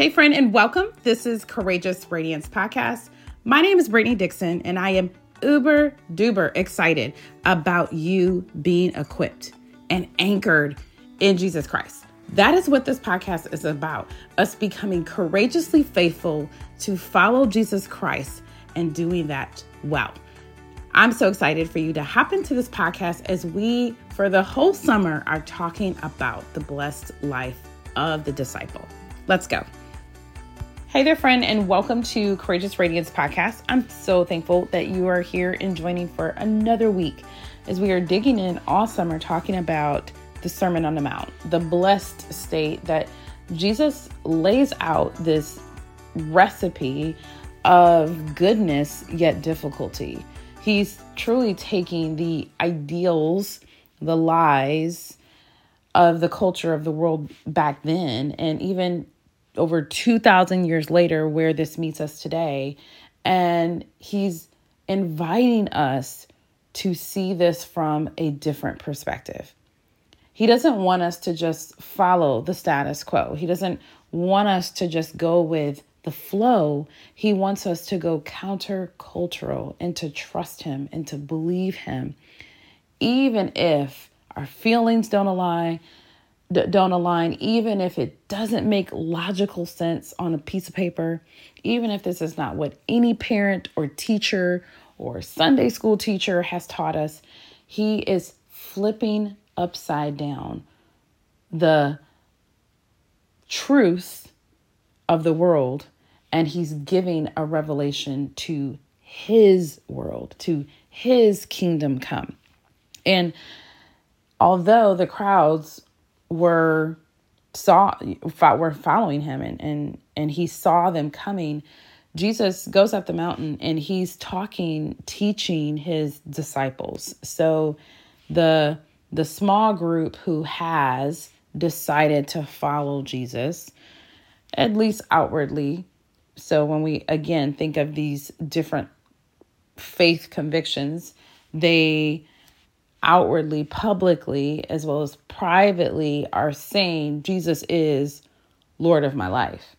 Hey, friend, and welcome. This is Courageous Radiance Podcast. My name is Brittany Dixon, and I am uber duper excited about you being equipped and anchored in Jesus Christ. That is what this podcast is about us becoming courageously faithful to follow Jesus Christ and doing that well. I'm so excited for you to hop into this podcast as we, for the whole summer, are talking about the blessed life of the disciple. Let's go. Hey there, friend, and welcome to Courageous Radiance Podcast. I'm so thankful that you are here and joining for another week as we are digging in all summer talking about the Sermon on the Mount, the blessed state that Jesus lays out this recipe of goodness yet difficulty. He's truly taking the ideals, the lies of the culture of the world back then, and even over 2,000 years later, where this meets us today. And he's inviting us to see this from a different perspective. He doesn't want us to just follow the status quo. He doesn't want us to just go with the flow. He wants us to go countercultural and to trust him and to believe him, even if our feelings don't align, don't align, even if it doesn't make logical sense on a piece of paper, even if this is not what any parent or teacher or Sunday school teacher has taught us, he is flipping upside down the truth of the world and he's giving a revelation to his world, to his kingdom come. And although the crowds were saw were following him and and and he saw them coming. Jesus goes up the mountain and he's talking teaching his disciples. So the the small group who has decided to follow jesus at least outwardly. So when we again think of these different faith convictions they outwardly, publicly, as well as privately are saying Jesus is Lord of my life.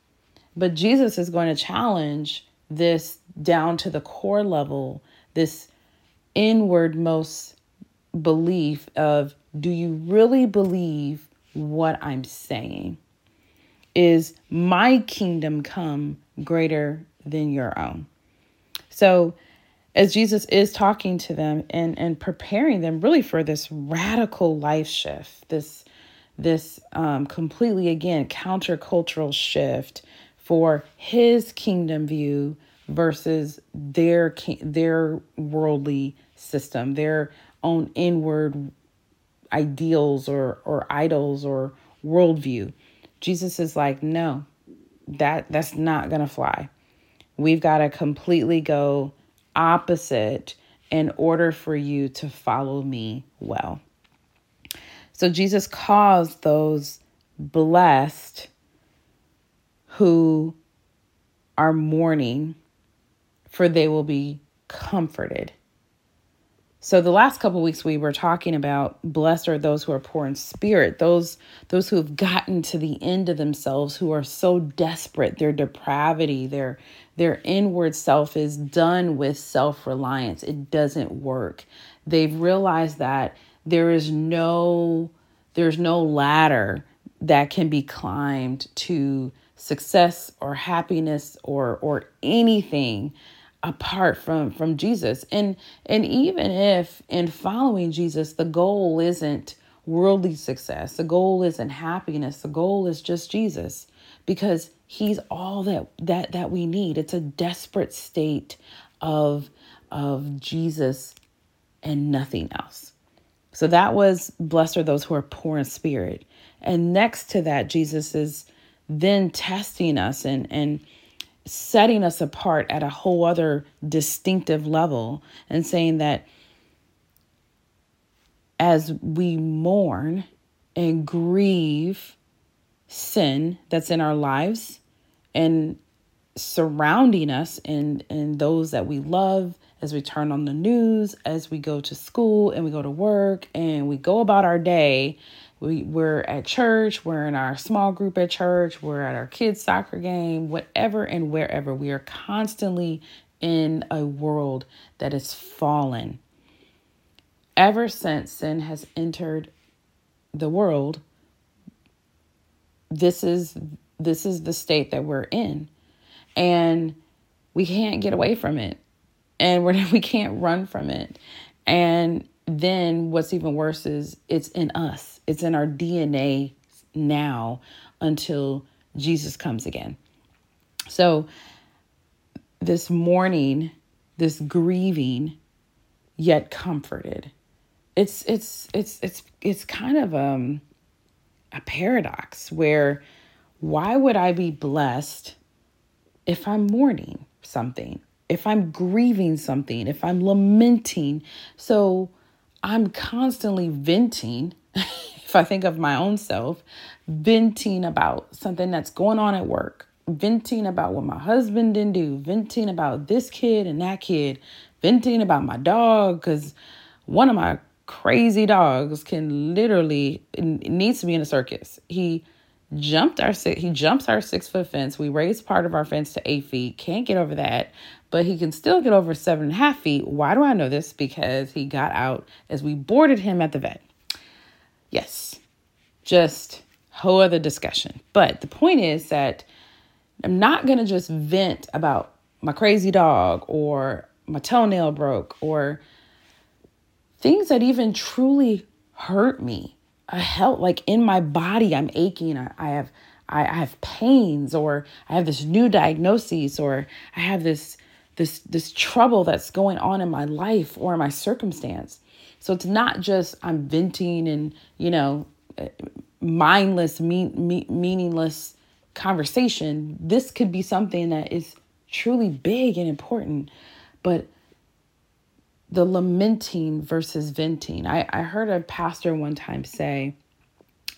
But Jesus is going to challenge this down to the core level, this inward most belief of do you really believe what I'm saying? Is my kingdom come greater than your own? So, as Jesus is talking to them and, and preparing them really for this radical life shift, this this um, completely again countercultural shift for his kingdom view versus their their worldly system, their own inward ideals or or idols or worldview. Jesus is like, no, that that's not gonna fly. We've got to completely go opposite in order for you to follow me well. So Jesus calls those blessed who are mourning, for they will be comforted. So the last couple weeks we were talking about blessed are those who are poor in spirit, those those who have gotten to the end of themselves, who are so desperate, their depravity, their their inward self is done with self-reliance. It doesn't work. They've realized that there is no there's no ladder that can be climbed to success or happiness or or anything apart from from Jesus. And and even if in following Jesus the goal isn't worldly success, the goal isn't happiness, the goal is just Jesus because he's all that that that we need. It's a desperate state of of Jesus and nothing else. So that was blessed are those who are poor in spirit. And next to that Jesus is then testing us and and setting us apart at a whole other distinctive level and saying that as we mourn and grieve sin that's in our lives and surrounding us and and those that we love as we turn on the news, as we go to school and we go to work and we go about our day. We, we're at church, we're in our small group at church, we're at our kids' soccer game, whatever and wherever. We are constantly in a world that is fallen. Ever since sin has entered the world, this is this is the state that we're in. And we can't get away from it. And we're, we can't run from it. And then what's even worse is it's in us, it's in our DNA now until Jesus comes again. So, this mourning, this grieving, yet comforted. It's it's it's it's it's kind of um a paradox where why would I be blessed if I'm mourning something, if I'm grieving something, if I'm lamenting? So I'm constantly venting. if I think of my own self, venting about something that's going on at work, venting about what my husband didn't do, venting about this kid and that kid, venting about my dog because one of my crazy dogs can literally needs to be in a circus. He jumped our he jumps our six foot fence. We raised part of our fence to eight feet. Can't get over that, but he can still get over seven and a half feet. Why do I know this? Because he got out as we boarded him at the vet. Yes, just whole other discussion. But the point is that I'm not gonna just vent about my crazy dog or my toenail broke or things that even truly hurt me. I felt like in my body I'm aching. I, I have I, I have pains or I have this new diagnosis or I have this this this trouble that's going on in my life or in my circumstance. So it's not just I'm venting and you know eh, mindless mean, me, meaningless conversation. This could be something that is truly big and important, but the lamenting versus venting. I, I heard a pastor one time say,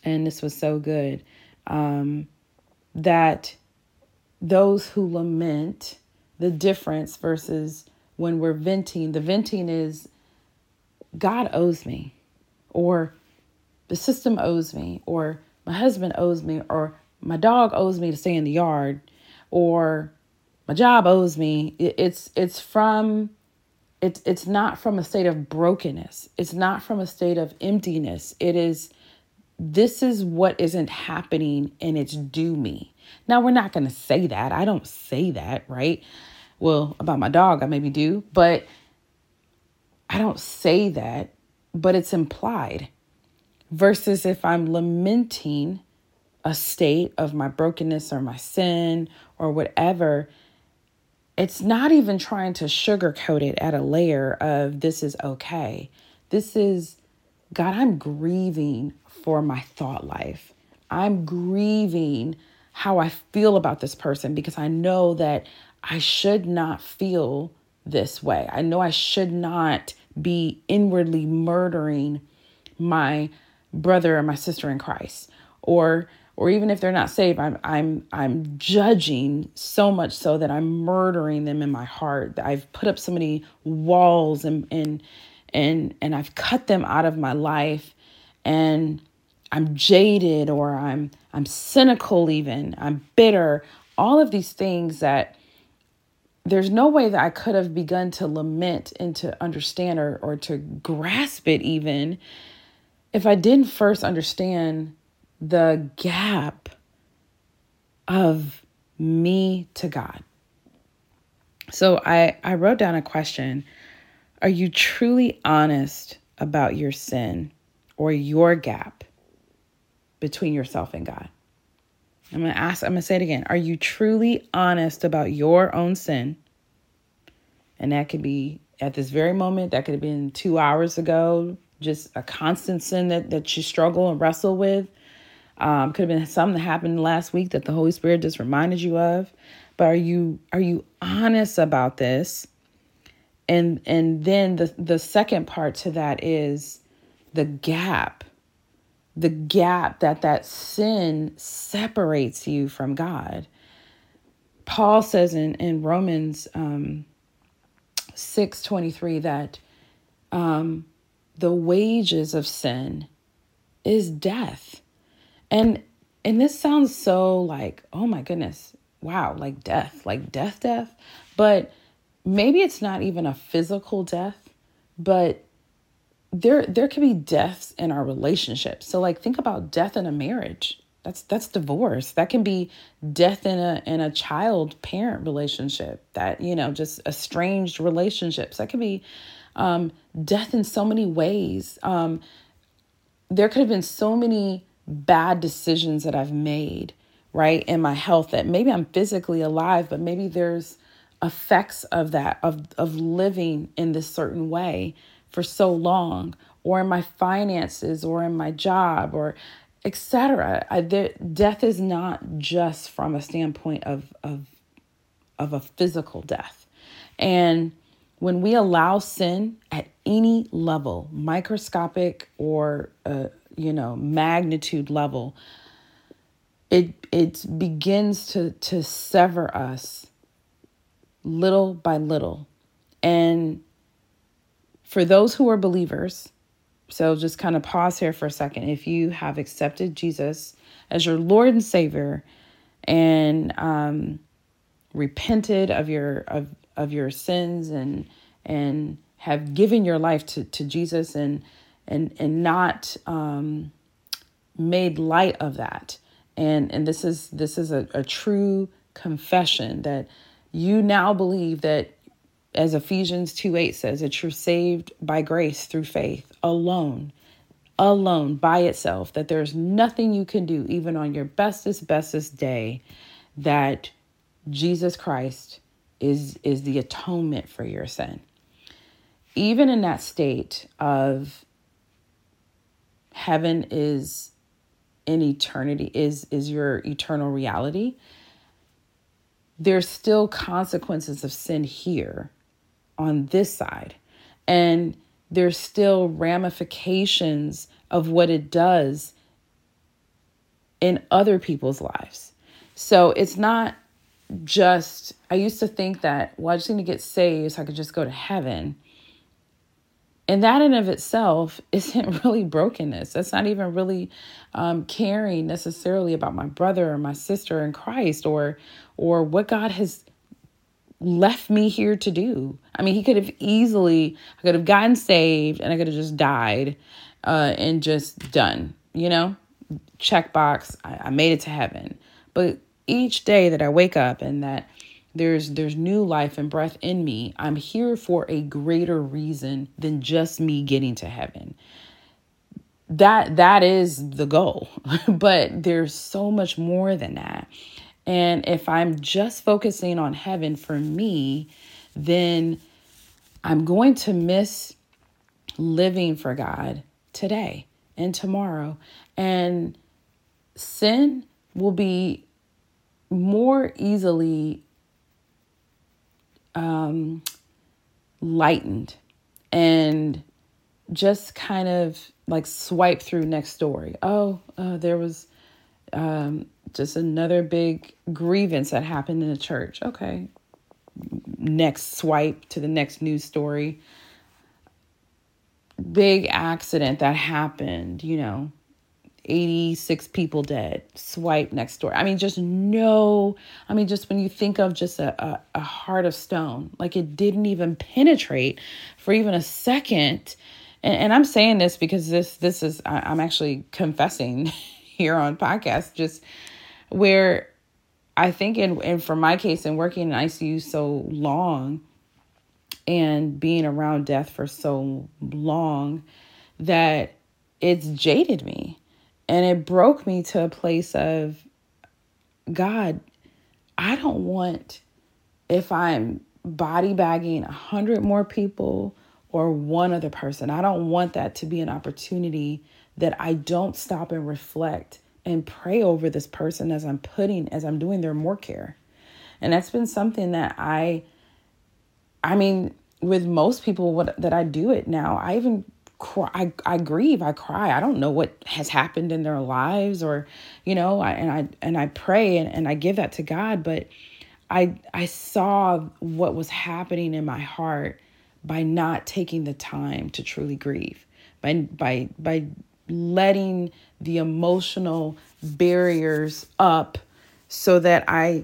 and this was so good, um, that those who lament, the difference versus when we're venting, the venting is God owes me, or the system owes me, or my husband owes me, or my dog owes me to stay in the yard, or my job owes me. It's it's from it's it's not from a state of brokenness. It's not from a state of emptiness. It is this is what isn't happening and it's due me. Now we're not going to say that. I don't say that, right? Well, about my dog I maybe do, but I don't say that, but it's implied. Versus if I'm lamenting a state of my brokenness or my sin or whatever, it's not even trying to sugarcoat it at a layer of this is okay. This is, God, I'm grieving for my thought life. I'm grieving how I feel about this person because I know that I should not feel this way. I know I should not be inwardly murdering my brother or my sister in Christ or or even if they're not saved i'm i'm i'm judging so much so that i'm murdering them in my heart. I've put up so many walls and and and and i've cut them out of my life. And i'm jaded or i'm i'm cynical even. I'm bitter. All of these things that there's no way that I could have begun to lament and to understand or, or to grasp it even if I didn't first understand the gap of me to God. So I, I wrote down a question Are you truly honest about your sin or your gap between yourself and God? I'm going to ask, I'm going to say it again. Are you truly honest about your own sin? And that could be at this very moment, that could have been two hours ago, just a constant sin that, that you struggle and wrestle with. Um, could have been something that happened last week that the Holy Spirit just reminded you of. But are you are you honest about this? And and then the the second part to that is the gap. The gap that that sin separates you from God. Paul says in in Romans um 6:23 that um, the wages of sin is death. And and this sounds so like, oh my goodness, wow, like death, like death, death. But maybe it's not even a physical death, but there there could be deaths in our relationships. So like think about death in a marriage. That's that's divorce. That can be death in a in a child parent relationship. That you know just estranged relationships. That could be um, death in so many ways. Um, there could have been so many bad decisions that I've made right in my health that maybe I'm physically alive, but maybe there's effects of that of of living in this certain way for so long or in my finances or in my job or etc. Death is not just from a standpoint of of of a physical death, and when we allow sin at any level, microscopic or uh, you know magnitude level, it it begins to to sever us little by little, and for those who are believers so just kind of pause here for a second. If you have accepted Jesus as your Lord and Savior and um, repented of your of of your sins and and have given your life to, to Jesus and and and not um, made light of that. And and this is this is a, a true confession that you now believe that as Ephesians 2 8 says, that you're saved by grace through faith alone, alone by itself, that there's nothing you can do, even on your bestest, bestest day, that Jesus Christ is, is the atonement for your sin. Even in that state of heaven is in eternity, is, is your eternal reality, there's still consequences of sin here on this side. And there's still ramifications of what it does in other people's lives. So it's not just, I used to think that, well, I just need to get saved so I could just go to heaven. And that in of itself isn't really brokenness. That's not even really um, caring necessarily about my brother or my sister in Christ or or what God has left me here to do. I mean, he could have easily, I could have gotten saved and I could have just died uh, and just done, you know, checkbox, I, I made it to heaven. But each day that I wake up and that there's there's new life and breath in me, I'm here for a greater reason than just me getting to heaven. That that is the goal. but there's so much more than that. And if I'm just focusing on heaven for me, then I'm going to miss living for God today and tomorrow. And sin will be more easily um, lightened and just kind of like swipe through next story. Oh, uh, there was um, just another big grievance that happened in the church. Okay. Next swipe to the next news story. Big accident that happened, you know, 86 people dead. Swipe next door. I mean, just no. I mean, just when you think of just a, a, a heart of stone, like it didn't even penetrate for even a second. And, and I'm saying this because this this is I, I'm actually confessing here on podcast just where I think in and for my case in working in ICU so long and being around death for so long that it's jaded me and it broke me to a place of God, I don't want if I'm body bagging a hundred more people or one other person. I don't want that to be an opportunity that I don't stop and reflect and pray over this person as I'm putting as I'm doing their more care. And that's been something that I I mean, with most people what that I do it now, I even cry I, I grieve, I cry. I don't know what has happened in their lives or, you know, I and I and I pray and, and I give that to God, but I I saw what was happening in my heart by not taking the time to truly grieve. By by by letting the emotional barriers up so that I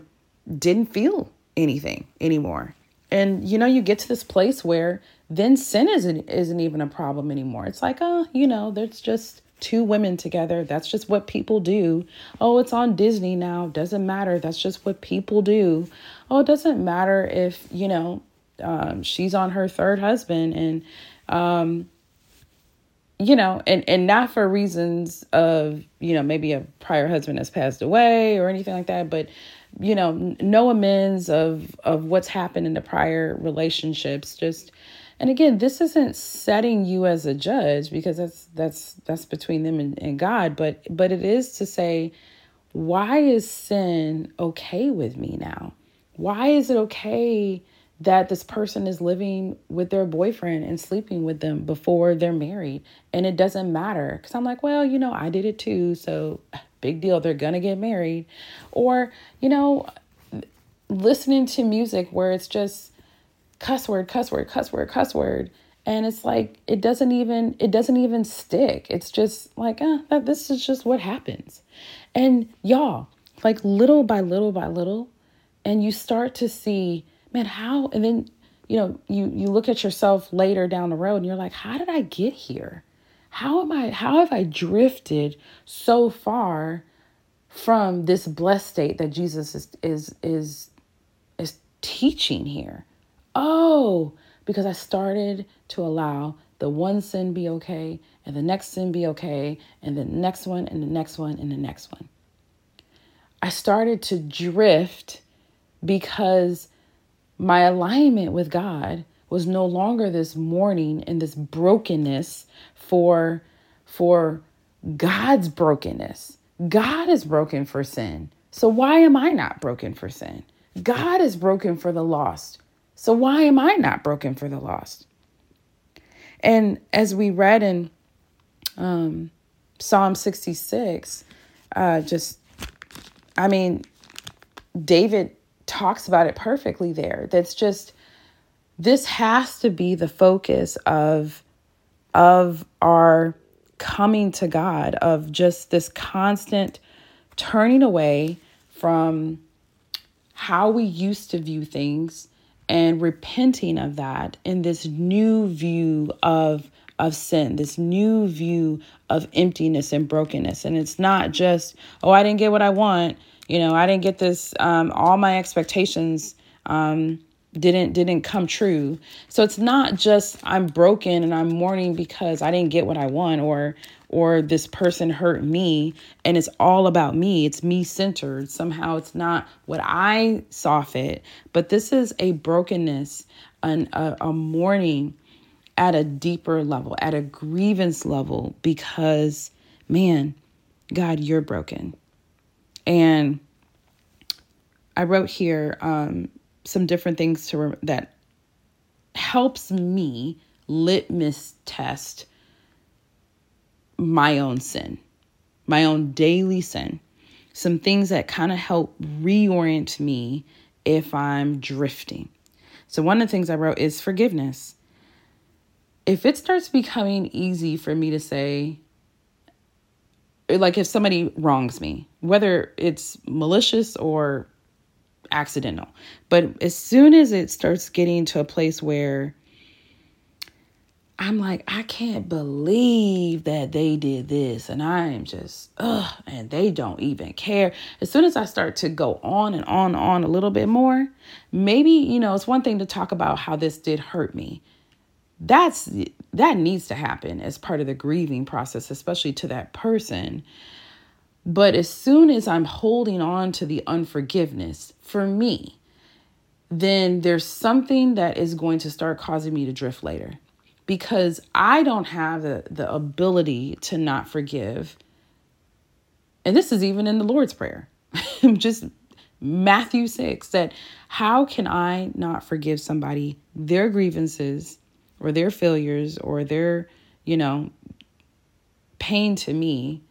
didn't feel anything anymore. And you know, you get to this place where then sin isn't isn't even a problem anymore. It's like, oh, you know, there's just two women together. That's just what people do. Oh, it's on Disney now. Doesn't matter. That's just what people do. Oh, it doesn't matter if, you know, um, she's on her third husband and um, you know, and and not for reasons of, you know, maybe a prior husband has passed away or anything like that, but you know, no amends of of what's happened in the prior relationships. Just and again, this isn't setting you as a judge because that's that's that's between them and, and God, but but it is to say, why is sin okay with me now? Why is it okay that this person is living with their boyfriend and sleeping with them before they're married? And it doesn't matter. Because I'm like, well, you know, I did it too. So big deal. They're to get married. Or, you know, listening to music where it's just cuss word, cuss word, cuss word, cuss word. And it's like it doesn't even it doesn't even stick. It's just like, ah, this is just what happens. And y'all, like little by little by little, and you start to see, man, how and then you know, you you look at yourself later down the road and you're like, how did I get here? How am I how have I drifted so far from this blessed state that Jesus is is is is teaching here? Oh, because I started to allow the one sin be okay and the next sin be okay and the next one and the next one and the next one. I started to drift because my alignment with God was no longer this mourning and this brokenness for for God's brokenness. God is broken for sin. So why am I not broken for sin? God is broken for the lost. So why am I not broken for the lost? And as we read in um, Psalm 66, uh, just, I mean, David talks about it perfectly there. That's just, this has to be the focus of, of our coming to God, of just this constant turning away from how we used to view things and repenting of that in this new view of of sin, this new view of emptiness and brokenness. And it's not just, oh, I didn't get what I want. You know, I didn't get this. Um, all my expectations um, didn't didn't come true. So it's not just I'm broken and I'm mourning because I didn't get what I want or or this person hurt me and it's all about me. It's me centered. Somehow it's not what I saw fit, but this is a brokenness and a, a mourning at a deeper level, at a grievance level, because man, God, you're broken. And I wrote here um, some different things to re- that helps me litmus test my own sin, my own daily sin, some things that kind of help reorient me if I'm drifting. So, one of the things I wrote is forgiveness. If it starts becoming easy for me to say, like if somebody wrongs me, whether it's malicious or accidental, but as soon as it starts getting to a place where I'm like, I can't believe that they did this. And I am just, ugh, and they don't even care. As soon as I start to go on and on and on a little bit more, maybe, you know, it's one thing to talk about how this did hurt me. That's that needs to happen as part of the grieving process, especially to that person. But as soon as I'm holding on to the unforgiveness for me, then there's something that is going to start causing me to drift later because I don't have the, the ability to not forgive. And this is even in the Lord's Prayer, just Matthew 6 that how can I not forgive somebody their grievances or their failures or their, you know, pain to me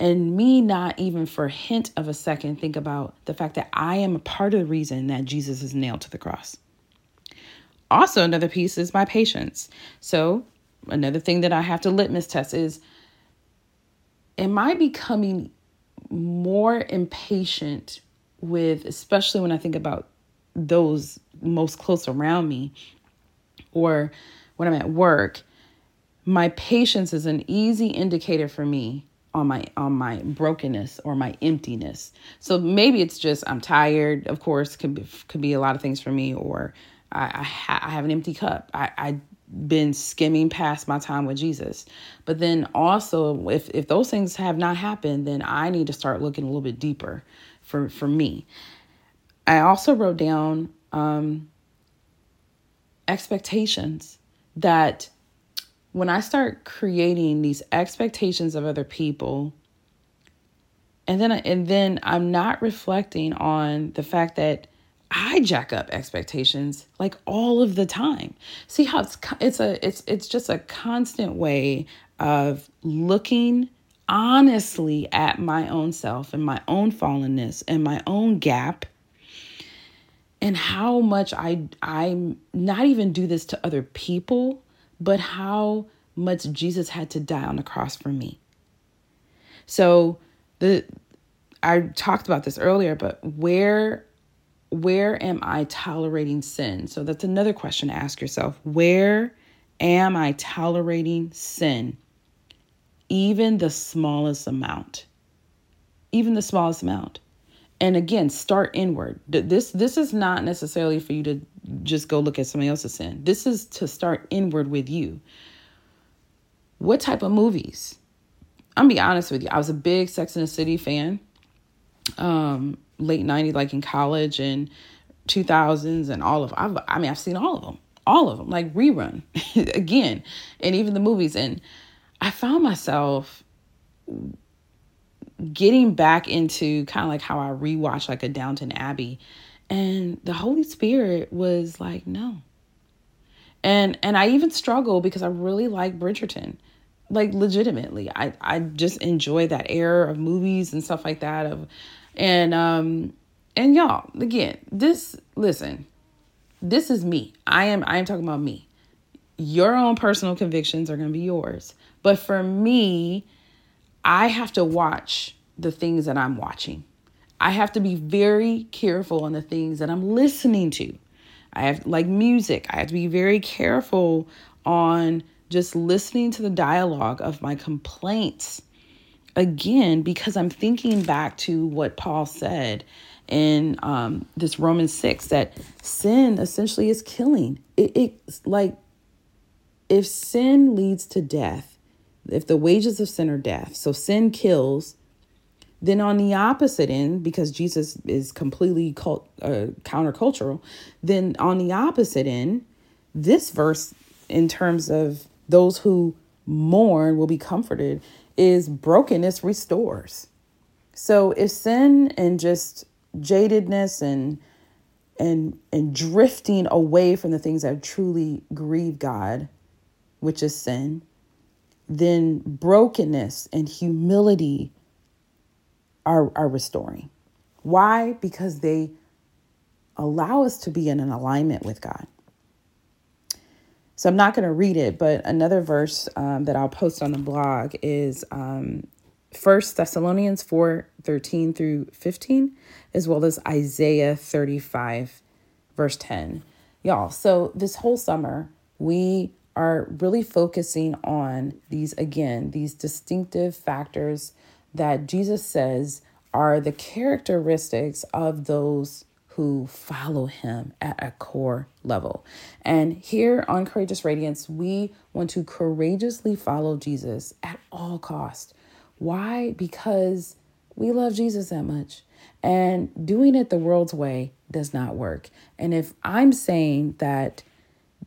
and me not even for a hint of a second think about the fact that I am a part of the reason that Jesus is nailed to the cross. Also, another piece is my patience. So, another thing that I have to litmus test is am I becoming more impatient with, especially when I think about those most close around me or when I'm at work? My patience is an easy indicator for me on my on my brokenness or my emptiness. So maybe it's just I'm tired. Of course, could be, could be a lot of things for me, or I I, ha- I have an empty cup. I I been skimming past my time with Jesus. But then also if if those things have not happened, then I need to start looking a little bit deeper for for me. I also wrote down um expectations that when I start creating these expectations of other people, and then and then I'm not reflecting on the fact that I jack up expectations like all of the time. See how it's it's a it's it's just a constant way of looking honestly at my own self and my own fallenness and my own gap and how much I I not even do this to other people but how much Jesus had to die on the cross for me. So the I talked about this earlier, but where where am I tolerating sin? So that's another question to ask yourself. Where am I tolerating sin? Even the smallest amount. Even the smallest amount. And again, start inward. This this is not necessarily for you to just go look at somebody else's sin. This is to start inward with you. What type of movies? I'm be honest with you. I was a big Sex and the City fan. Um, late 90s, like in college and 2000s and all of I've, I mean, I've seen all of them, all of them, like rerun again, and even the movies. And I found myself getting back into kind of like how I rewatch like a Downton Abbey and the Holy Spirit was like, no. And and I even struggle because I really like Bridgerton. Like legitimately. I, I just enjoy that era of movies and stuff like that. Of and um and y'all, again, this listen, this is me. I am I am talking about me. Your own personal convictions are gonna be yours. But for me, I have to watch the things that I'm watching. I have to be very careful on the things that I'm listening to. I have like music, I have to be very careful on just listening to the dialogue of my complaints. Again, because I'm thinking back to what Paul said in um, this Romans 6 that sin essentially is killing. It, it's like if sin leads to death, if the wages of sin are death, so sin kills, then on the opposite end, because Jesus is completely cult, uh, countercultural, then on the opposite end, this verse, in terms of those who mourn will be comforted, is brokenness restores. So if sin and just jadedness and and and drifting away from the things that truly grieve God, which is sin, then brokenness and humility are, are restoring. Why? Because they allow us to be in an alignment with God. So I'm not going to read it, but another verse um, that I'll post on the blog is um, 1 Thessalonians 4 13 through 15, as well as Isaiah 35, verse 10. Y'all, so this whole summer, we are really focusing on these, again, these distinctive factors that Jesus says are the characteristics of those who follow him at a core level. And here on Courageous Radiance, we want to courageously follow Jesus at all cost. Why? Because we love Jesus that much. And doing it the world's way does not work. And if I'm saying that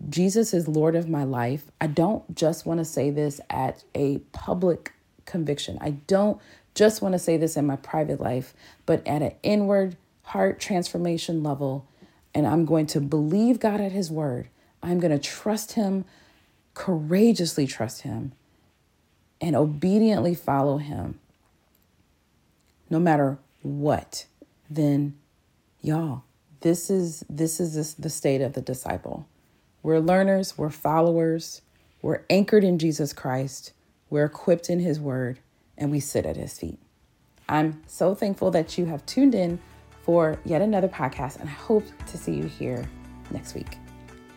Jesus is Lord of my life, I don't just want to say this at a public conviction. I don't just want to say this in my private life, but at an inward heart transformation level. And I'm going to believe God at His word. I'm going to trust Him, courageously trust Him, and obediently follow Him. no matter what, then y'all, this is this is this, the state of the disciple. We're learners, we're followers, we're anchored in Jesus Christ, we're equipped in his word, and we sit at his feet. I'm so thankful that you have tuned in for yet another podcast, and I hope to see you here next week.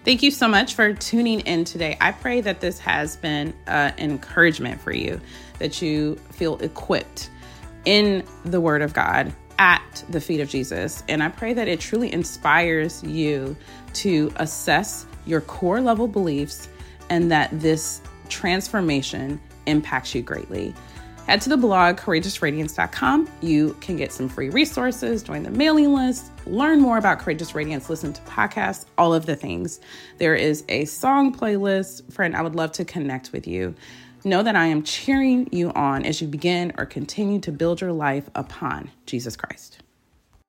Thank you so much for tuning in today. I pray that this has been uh, an encouragement for you, that you feel equipped in the Word of God at the feet of Jesus. And I pray that it truly inspires you to assess your core level beliefs and that this transformation impacts you greatly. Head to the blog courageousradiance.com. You can get some free resources, join the mailing list, learn more about Courageous Radiance, listen to podcasts, all of the things. There is a song playlist. Friend, I would love to connect with you. Know that I am cheering you on as you begin or continue to build your life upon Jesus Christ.